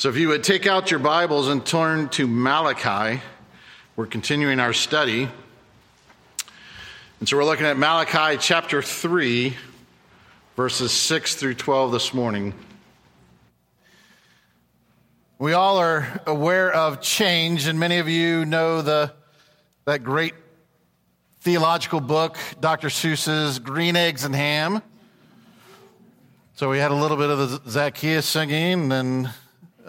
So if you would take out your Bibles and turn to Malachi, we're continuing our study. And so we're looking at Malachi chapter 3, verses 6 through 12 this morning. We all are aware of change, and many of you know the, that great theological book, Dr. Seuss's Green Eggs and Ham. So we had a little bit of the Zacchaeus singing and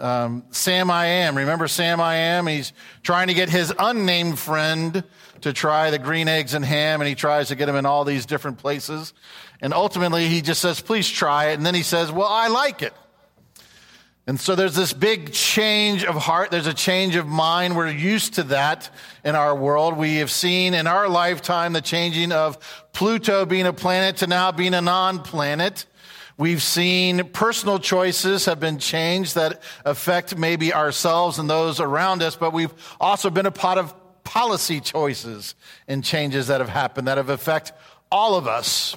um, Sam I Am. Remember Sam I Am? He's trying to get his unnamed friend to try the green eggs and ham, and he tries to get him in all these different places. And ultimately, he just says, Please try it. And then he says, Well, I like it. And so there's this big change of heart. There's a change of mind. We're used to that in our world. We have seen in our lifetime the changing of Pluto being a planet to now being a non planet. We've seen personal choices have been changed that affect maybe ourselves and those around us, but we've also been a part of policy choices and changes that have happened that have affect all of us.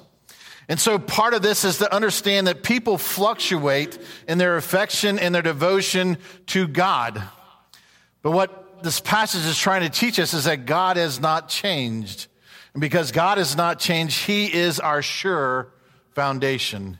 And so part of this is to understand that people fluctuate in their affection and their devotion to God. But what this passage is trying to teach us is that God has not changed. And because God has not changed, He is our sure foundation.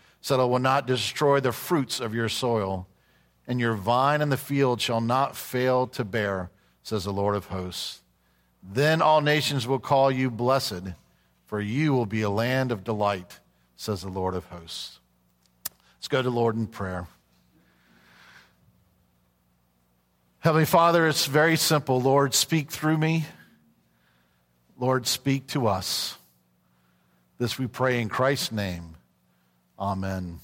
so that it will not destroy the fruits of your soil, and your vine in the field shall not fail to bear, says the Lord of hosts. Then all nations will call you blessed, for you will be a land of delight, says the Lord of hosts. Let's go to Lord in prayer. Heavenly Father, it's very simple. Lord, speak through me. Lord, speak to us. This we pray in Christ's name. Amen.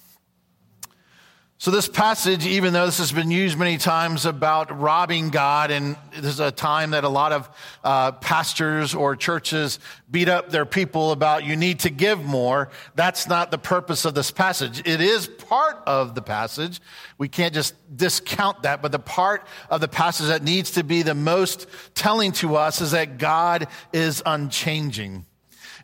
So, this passage, even though this has been used many times about robbing God, and this is a time that a lot of uh, pastors or churches beat up their people about you need to give more, that's not the purpose of this passage. It is part of the passage. We can't just discount that, but the part of the passage that needs to be the most telling to us is that God is unchanging.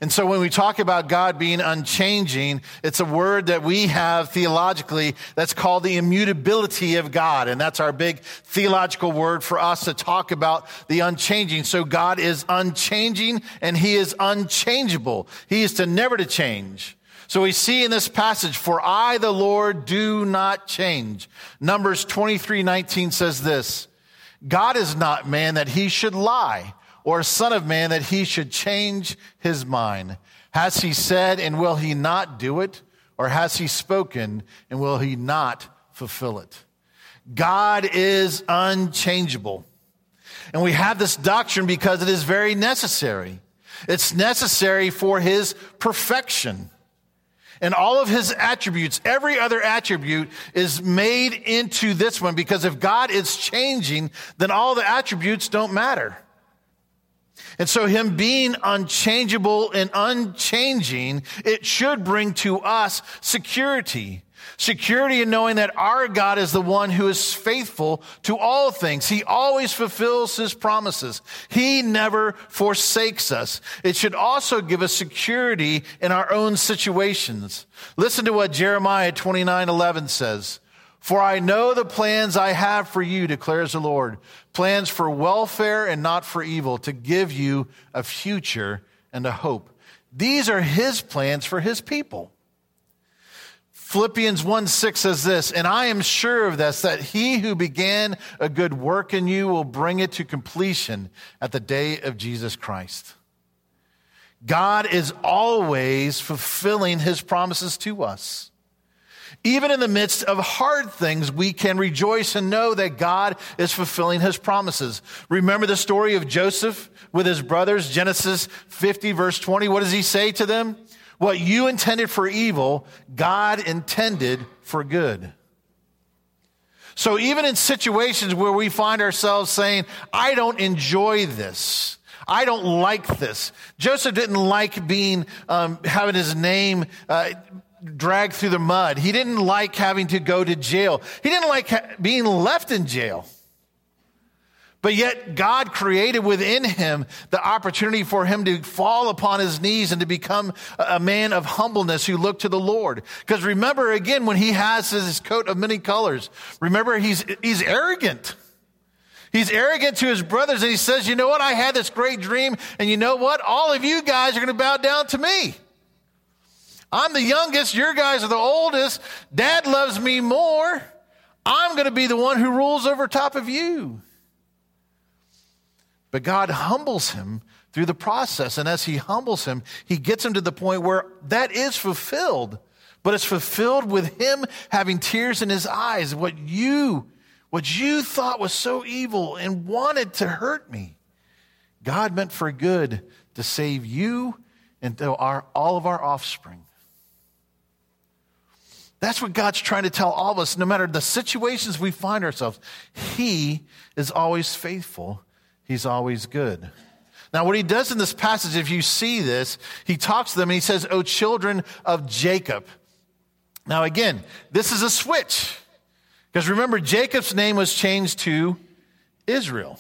And so when we talk about God being unchanging, it's a word that we have theologically that's called the immutability of God. And that's our big theological word for us to talk about the unchanging. So God is unchanging and he is unchangeable. He is to never to change. So we see in this passage, for I, the Lord, do not change. Numbers 23, 19 says this, God is not man that he should lie or son of man that he should change his mind? Has he said and will he not do it? Or has he spoken and will he not fulfill it? God is unchangeable. And we have this doctrine because it is very necessary. It's necessary for his perfection. And all of his attributes, every other attribute is made into this one because if God is changing, then all the attributes don't matter. And so, him being unchangeable and unchanging, it should bring to us security. Security in knowing that our God is the one who is faithful to all things. He always fulfills his promises. He never forsakes us. It should also give us security in our own situations. Listen to what Jeremiah 29 11 says. For I know the plans I have for you, declares the Lord plans for welfare and not for evil, to give you a future and a hope. These are his plans for his people. Philippians 1 6 says this, and I am sure of this, that he who began a good work in you will bring it to completion at the day of Jesus Christ. God is always fulfilling his promises to us. Even in the midst of hard things, we can rejoice and know that God is fulfilling his promises. Remember the story of Joseph with his brothers, Genesis 50, verse 20. What does he say to them? What you intended for evil, God intended for good. So even in situations where we find ourselves saying, I don't enjoy this. I don't like this. Joseph didn't like being, um, having his name, uh, dragged through the mud. He didn't like having to go to jail. He didn't like ha- being left in jail. But yet, God created within him the opportunity for him to fall upon his knees and to become a man of humbleness who looked to the Lord. Because remember, again, when he has his coat of many colors, remember, he's, he's arrogant. He's arrogant to his brothers and he says, You know what? I had this great dream, and you know what? All of you guys are going to bow down to me. I'm the youngest, your guys are the oldest. Dad loves me more. I'm going to be the one who rules over top of you. But God humbles him through the process. And as he humbles him, he gets him to the point where that is fulfilled. But it's fulfilled with him having tears in his eyes. What you, what you thought was so evil and wanted to hurt me, God meant for good to save you and our, all of our offspring. That's what God's trying to tell all of us, no matter the situations we find ourselves. He is always faithful He's always good. Now, what he does in this passage, if you see this, he talks to them and he says, Oh, children of Jacob. Now, again, this is a switch. Because remember, Jacob's name was changed to Israel.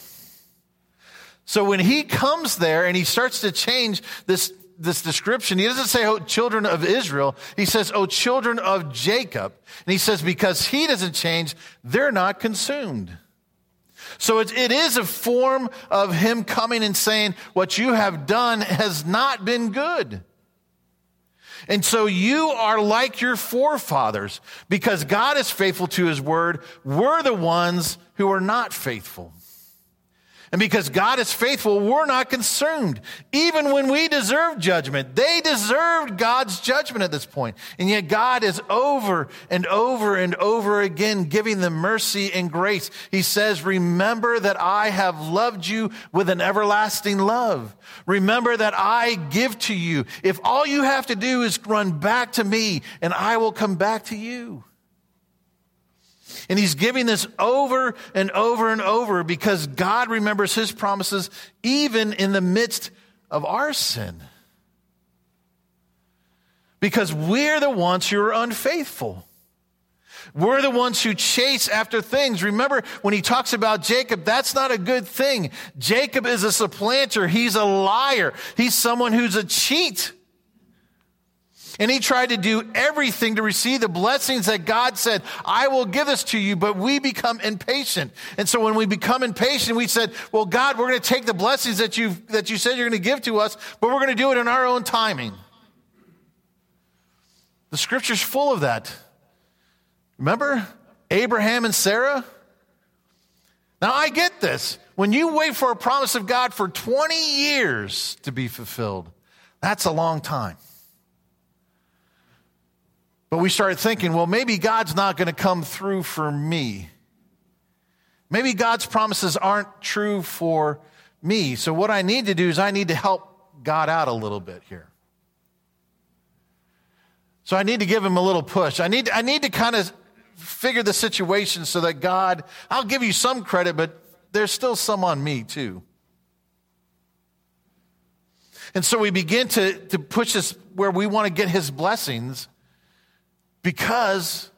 So when he comes there and he starts to change this, this description, he doesn't say, oh, children of Israel. He says, oh, children of Jacob. And he says, because he doesn't change, they're not consumed. So it, it is a form of him coming and saying, What you have done has not been good. And so you are like your forefathers because God is faithful to his word. We're the ones who are not faithful. And because God is faithful, we're not consumed. Even when we deserve judgment, they deserved God's judgment at this point. And yet God is over and over and over again giving them mercy and grace. He says, remember that I have loved you with an everlasting love. Remember that I give to you. If all you have to do is run back to me and I will come back to you. And he's giving this over and over and over because God remembers his promises even in the midst of our sin. Because we're the ones who are unfaithful. We're the ones who chase after things. Remember when he talks about Jacob, that's not a good thing. Jacob is a supplanter. He's a liar. He's someone who's a cheat. And he tried to do everything to receive the blessings that God said, I will give this to you, but we become impatient. And so when we become impatient, we said, well, God, we're going to take the blessings that you that you said you're going to give to us, but we're going to do it in our own timing. The scripture's full of that. Remember Abraham and Sarah? Now I get this. When you wait for a promise of God for 20 years to be fulfilled, that's a long time. But we started thinking, well, maybe God's not going to come through for me. Maybe God's promises aren't true for me. So, what I need to do is I need to help God out a little bit here. So, I need to give him a little push. I need, I need to kind of figure the situation so that God, I'll give you some credit, but there's still some on me too. And so we begin to, to push this where we want to get his blessings because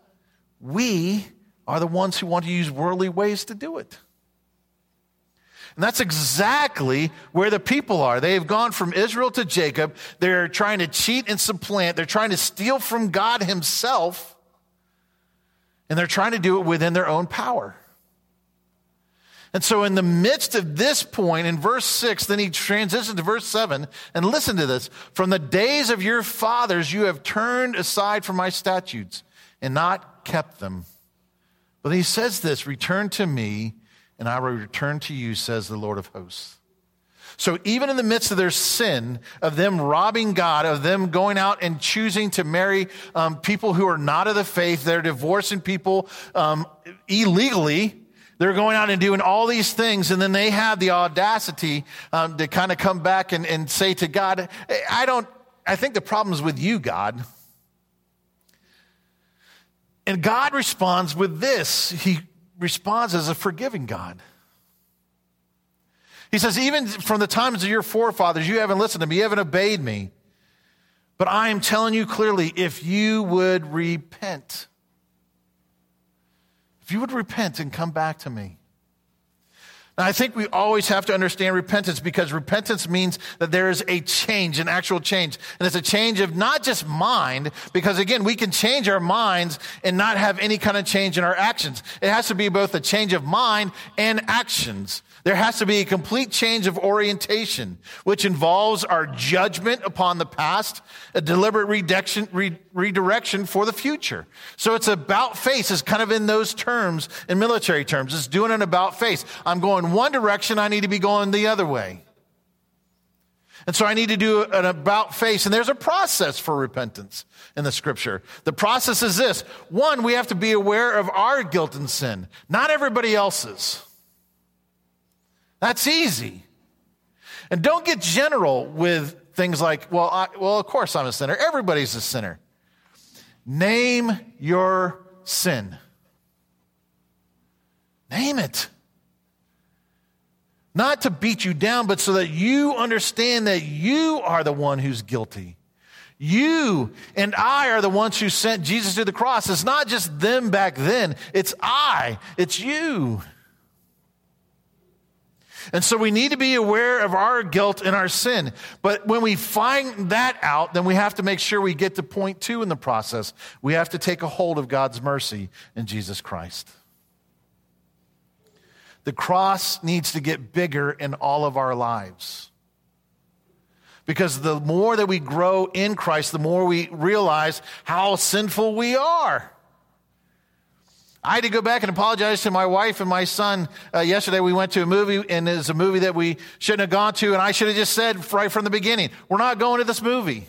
we are the ones who want to use worldly ways to do it. And that's exactly where the people are. They have gone from Israel to Jacob. They're trying to cheat and supplant. They're trying to steal from God Himself. And they're trying to do it within their own power. And so, in the midst of this point, in verse 6, then he transitions to verse 7. And listen to this From the days of your fathers, you have turned aside from my statutes and not kept them. But he says this Return to me, and I will return to you, says the Lord of hosts. So even in the midst of their sin, of them robbing God, of them going out and choosing to marry um, people who are not of the faith, they're divorcing people um, illegally. They're going out and doing all these things, and then they have the audacity um, to kind of come back and, and say to God, I don't, I think the problem is with you, God. And God responds with this He responds as a forgiving God. He says, Even from the times of your forefathers, you haven't listened to me, you haven't obeyed me. But I am telling you clearly if you would repent, if you would repent and come back to me. Now, I think we always have to understand repentance because repentance means that there is a change, an actual change. And it's a change of not just mind, because again, we can change our minds and not have any kind of change in our actions. It has to be both a change of mind and actions. There has to be a complete change of orientation, which involves our judgment upon the past, a deliberate redirection, re- redirection for the future. So it's about face, is kind of in those terms, in military terms. It's doing an about face. I'm going one direction, I need to be going the other way. And so I need to do an about face. And there's a process for repentance in the scripture. The process is this one, we have to be aware of our guilt and sin, not everybody else's. That's easy. And don't get general with things like, well, I, well, of course I'm a sinner. Everybody's a sinner. Name your sin. Name it. Not to beat you down, but so that you understand that you are the one who's guilty. You and I are the ones who sent Jesus to the cross. It's not just them back then, it's I, it's you. And so we need to be aware of our guilt and our sin. But when we find that out, then we have to make sure we get to point two in the process. We have to take a hold of God's mercy in Jesus Christ. The cross needs to get bigger in all of our lives. Because the more that we grow in Christ, the more we realize how sinful we are. I had to go back and apologize to my wife and my son. Uh, yesterday we went to a movie, and it's a movie that we shouldn't have gone to, and I should have just said right from the beginning, we're not going to this movie.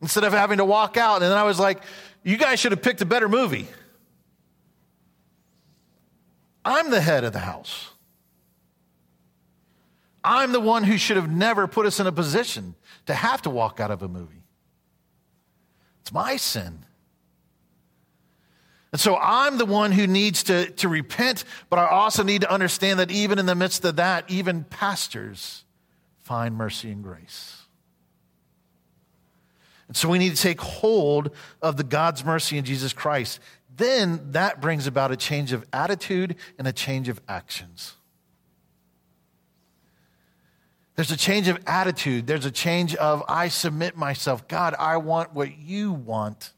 Instead of having to walk out. And then I was like, you guys should have picked a better movie. I'm the head of the house. I'm the one who should have never put us in a position to have to walk out of a movie. It's my sin. And so I'm the one who needs to, to repent, but I also need to understand that even in the midst of that, even pastors find mercy and grace. And so we need to take hold of the God's mercy in Jesus Christ. Then that brings about a change of attitude and a change of actions. There's a change of attitude. There's a change of, I submit myself. God, I want what you want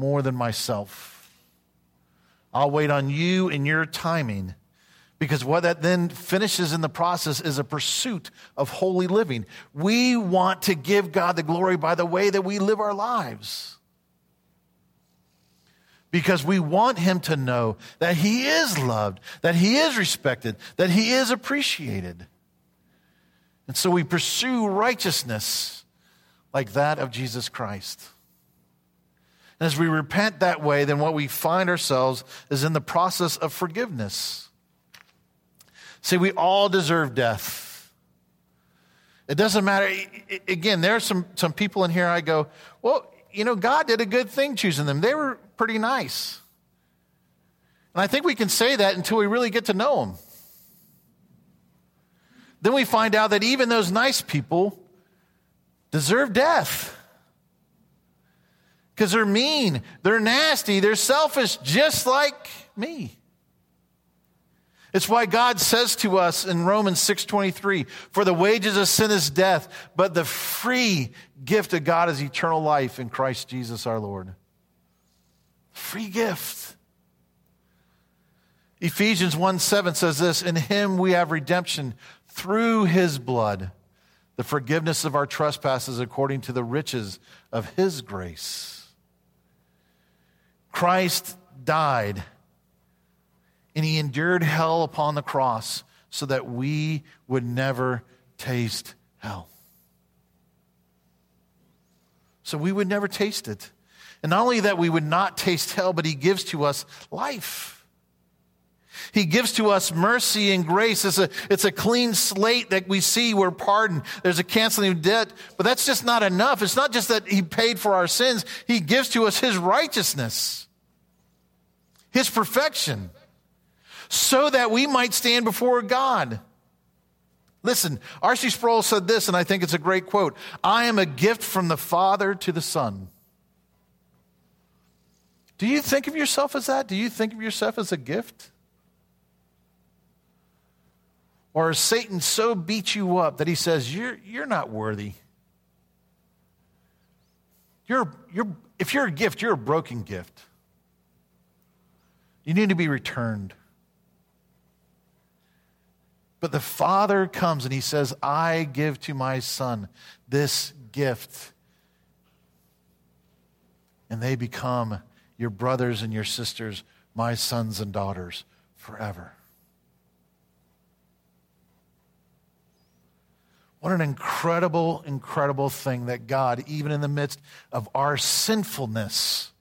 more than myself. I'll wait on you in your timing. Because what that then finishes in the process is a pursuit of holy living. We want to give God the glory by the way that we live our lives. Because we want Him to know that He is loved, that He is respected, that He is appreciated. And so we pursue righteousness like that of Jesus Christ. And as we repent that way, then what we find ourselves is in the process of forgiveness. See, we all deserve death. It doesn't matter. Again, there are some, some people in here I go, well, you know, God did a good thing choosing them. They were pretty nice. And I think we can say that until we really get to know them. Then we find out that even those nice people deserve death because they're mean, they're nasty, they're selfish, just like me. It's why God says to us in Romans 6:23, "For the wages of sin is death, but the free gift of God is eternal life in Christ Jesus our Lord." Free gift. Ephesians 1 7 says this In him we have redemption through his blood, the forgiveness of our trespasses according to the riches of his grace. Christ died and he endured hell upon the cross so that we would never taste hell. So we would never taste it. And not only that, we would not taste hell, but he gives to us life. He gives to us mercy and grace. It's a, it's a clean slate that we see. We're pardoned. There's a canceling of debt. But that's just not enough. It's not just that He paid for our sins. He gives to us His righteousness, His perfection, so that we might stand before God. Listen, R.C. Sproul said this, and I think it's a great quote I am a gift from the Father to the Son. Do you think of yourself as that? Do you think of yourself as a gift? Or Satan so beat you up that he says, You're, you're not worthy. You're, you're, if you're a gift, you're a broken gift. You need to be returned. But the Father comes and he says, I give to my Son this gift. And they become your brothers and your sisters, my sons and daughters forever. What an incredible, incredible thing that God, even in the midst of our sinfulness,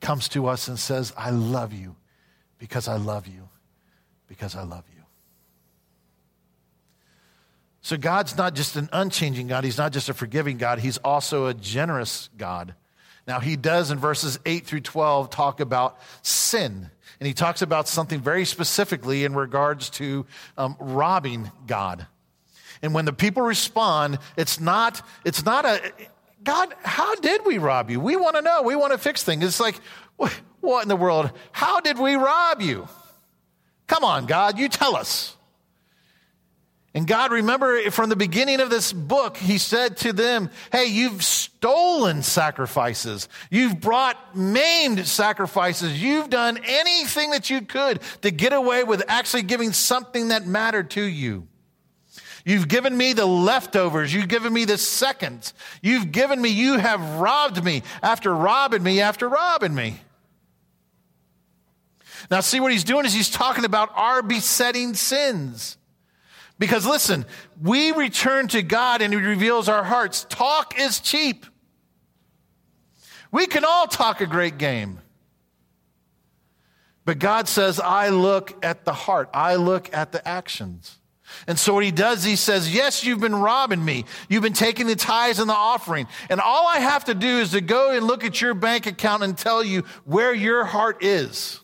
comes to us and says, I love you because I love you because I love you. So God's not just an unchanging God, He's not just a forgiving God, He's also a generous God. Now, He does in verses 8 through 12 talk about sin. And He talks about something very specifically in regards to um, robbing God. And when the people respond, it's not, it's not a, God, how did we rob you? We want to know. We want to fix things. It's like, what in the world? How did we rob you? Come on, God, you tell us. And God, remember from the beginning of this book, He said to them, Hey, you've stolen sacrifices. You've brought maimed sacrifices. You've done anything that you could to get away with actually giving something that mattered to you. You've given me the leftovers. You've given me the seconds. You've given me, you have robbed me after robbing me after robbing me. Now, see what he's doing is he's talking about our besetting sins. Because listen, we return to God and he reveals our hearts. Talk is cheap. We can all talk a great game. But God says, I look at the heart, I look at the actions. And so what he does, he says, Yes, you've been robbing me. You've been taking the tithes and the offering. And all I have to do is to go and look at your bank account and tell you where your heart is.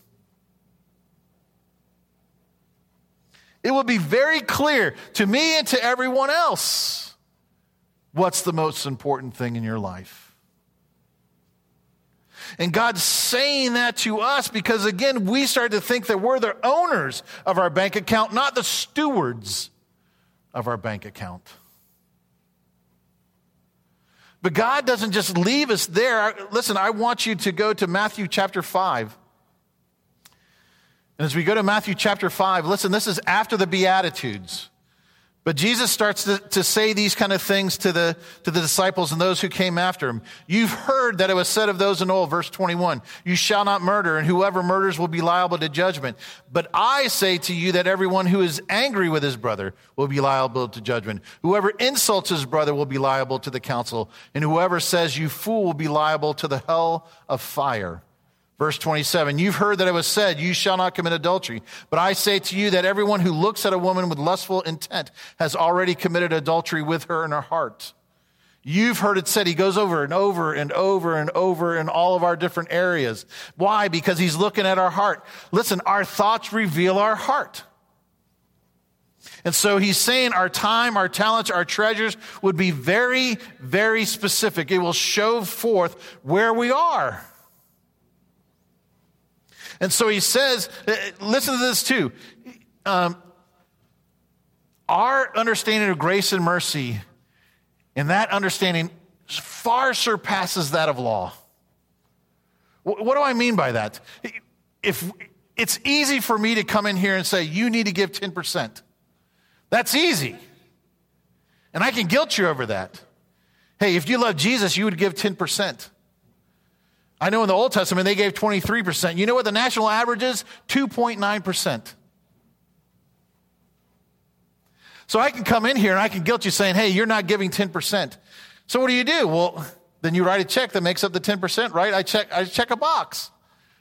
It will be very clear to me and to everyone else what's the most important thing in your life. And God's saying that to us because, again, we start to think that we're the owners of our bank account, not the stewards of our bank account. But God doesn't just leave us there. Listen, I want you to go to Matthew chapter 5. And as we go to Matthew chapter 5, listen, this is after the Beatitudes. But Jesus starts to, to, say these kind of things to the, to the disciples and those who came after him. You've heard that it was said of those in old, verse 21, you shall not murder, and whoever murders will be liable to judgment. But I say to you that everyone who is angry with his brother will be liable to judgment. Whoever insults his brother will be liable to the council, and whoever says you fool will be liable to the hell of fire. Verse 27, you've heard that it was said, you shall not commit adultery. But I say to you that everyone who looks at a woman with lustful intent has already committed adultery with her in her heart. You've heard it said, he goes over and over and over and over in all of our different areas. Why? Because he's looking at our heart. Listen, our thoughts reveal our heart. And so he's saying our time, our talents, our treasures would be very, very specific. It will show forth where we are. And so he says, uh, listen to this too. Um, our understanding of grace and mercy, and that understanding far surpasses that of law. What do I mean by that? If it's easy for me to come in here and say, you need to give 10%. That's easy. And I can guilt you over that. Hey, if you love Jesus, you would give 10%. I know in the Old Testament they gave 23%. You know what the national average is? 2.9%. So I can come in here and I can guilt you saying, hey, you're not giving 10%. So what do you do? Well, then you write a check that makes up the 10%, right? I check, I check a box.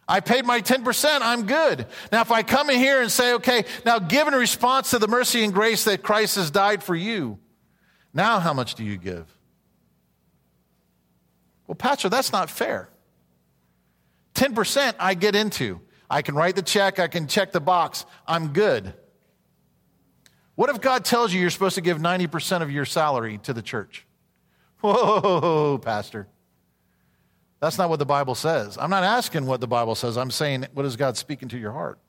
I paid my 10%, I'm good. Now, if I come in here and say, okay, now give in response to the mercy and grace that Christ has died for you, now how much do you give? Well, Pastor, that's not fair. 10% I get into. I can write the check, I can check the box, I'm good. What if God tells you you're supposed to give 90% of your salary to the church? Whoa, Pastor. That's not what the Bible says. I'm not asking what the Bible says. I'm saying, what is God speaking to your heart?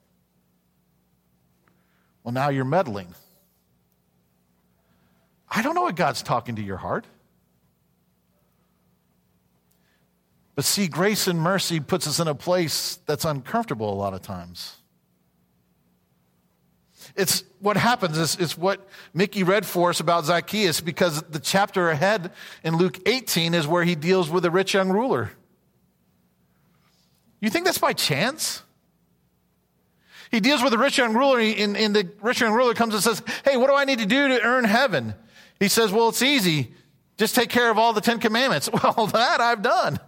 Well, now you're meddling. I don't know what God's talking to your heart. But see, grace and mercy puts us in a place that's uncomfortable a lot of times. It's what happens is, is what Mickey read for us about Zacchaeus because the chapter ahead in Luke 18 is where he deals with the rich young ruler. You think that's by chance? He deals with the rich young ruler, and, and the rich young ruler comes and says, Hey, what do I need to do to earn heaven? He says, Well, it's easy. Just take care of all the Ten Commandments. Well, that I've done.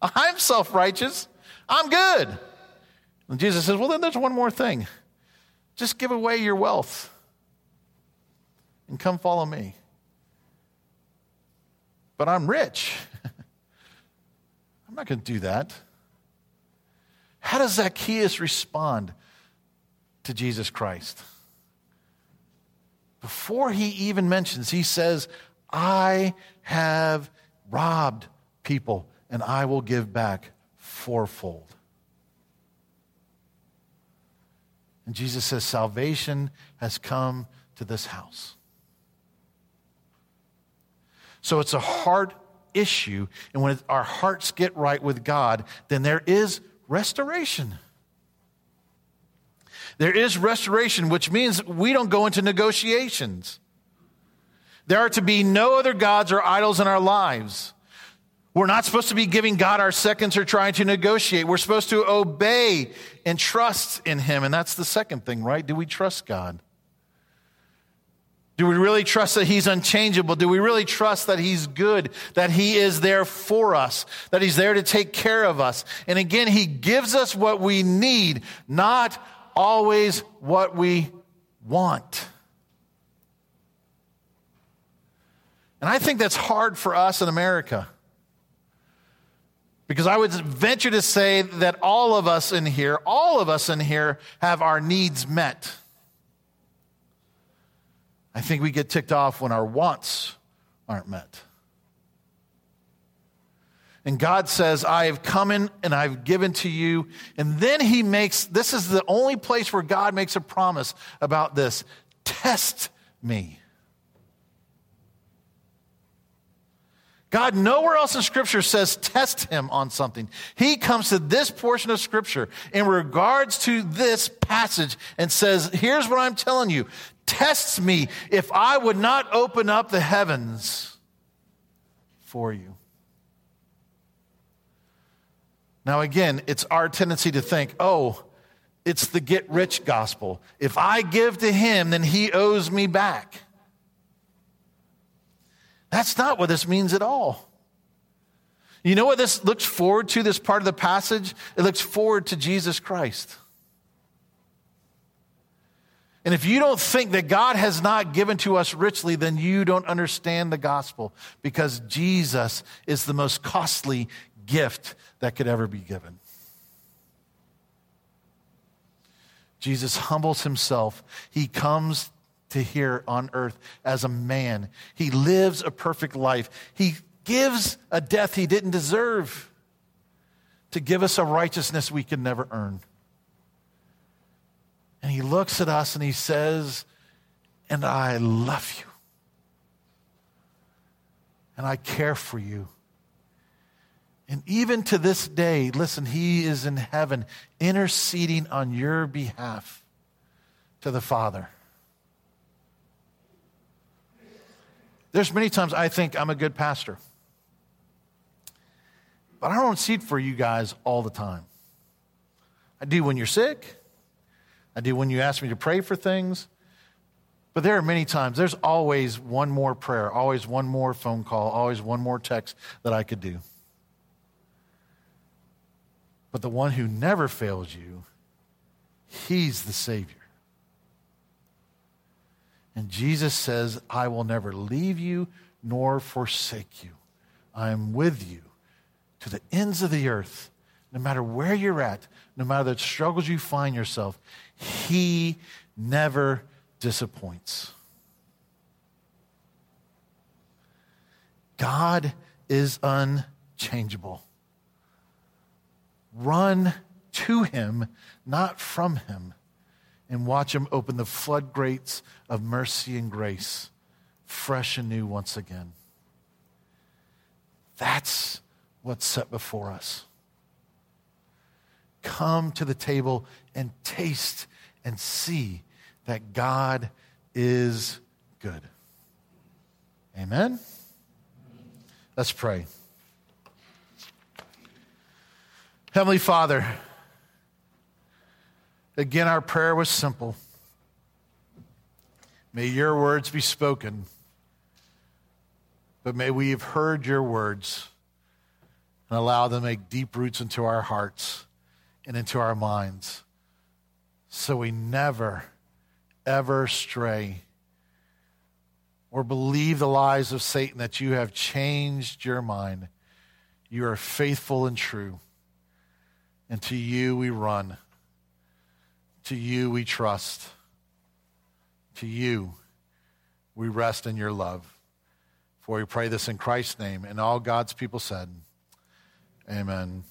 I'm self righteous. I'm good. And Jesus says, Well, then there's one more thing. Just give away your wealth and come follow me. But I'm rich. I'm not going to do that. How does Zacchaeus respond to Jesus Christ? Before he even mentions, he says, I have robbed people and I will give back fourfold. And Jesus says, Salvation has come to this house. So it's a heart issue. And when our hearts get right with God, then there is restoration. There is restoration, which means we don't go into negotiations. There are to be no other gods or idols in our lives. We're not supposed to be giving God our seconds or trying to negotiate. We're supposed to obey and trust in Him. And that's the second thing, right? Do we trust God? Do we really trust that He's unchangeable? Do we really trust that He's good, that He is there for us, that He's there to take care of us? And again, He gives us what we need, not always what we want. And I think that's hard for us in America. Because I would venture to say that all of us in here, all of us in here have our needs met. I think we get ticked off when our wants aren't met. And God says, I have come in and I've given to you. And then he makes, this is the only place where God makes a promise about this test me. God nowhere else in Scripture says test him on something. He comes to this portion of Scripture in regards to this passage and says, Here's what I'm telling you test me if I would not open up the heavens for you. Now, again, it's our tendency to think, oh, it's the get rich gospel. If I give to him, then he owes me back. That's not what this means at all. You know what this looks forward to, this part of the passage? It looks forward to Jesus Christ. And if you don't think that God has not given to us richly, then you don't understand the gospel because Jesus is the most costly gift that could ever be given. Jesus humbles himself. He comes to here on earth as a man. He lives a perfect life. He gives a death he didn't deserve to give us a righteousness we could never earn. And he looks at us and he says, And I love you. And I care for you. And even to this day, listen, he is in heaven interceding on your behalf to the Father. There's many times I think I'm a good pastor. But I don't intercede for you guys all the time. I do when you're sick, I do when you ask me to pray for things. But there are many times, there's always one more prayer, always one more phone call, always one more text that I could do. But the one who never fails you, he's the Savior. And Jesus says, I will never leave you nor forsake you. I am with you to the ends of the earth. No matter where you're at, no matter the struggles you find yourself, He never disappoints. God is unchangeable. Run to Him, not from Him, and watch Him open the floodgates of mercy and grace, fresh and new once again. That's what's set before us. Come to the table and taste and see that God is good. Amen? Let's pray. Heavenly Father, again, our prayer was simple. May your words be spoken, but may we have heard your words and allow them to make deep roots into our hearts and into our minds so we never, ever stray or believe the lies of Satan that you have changed your mind. You are faithful and true. And to you we run. To you we trust. To you we rest in your love. For we pray this in Christ's name. And all God's people said, Amen.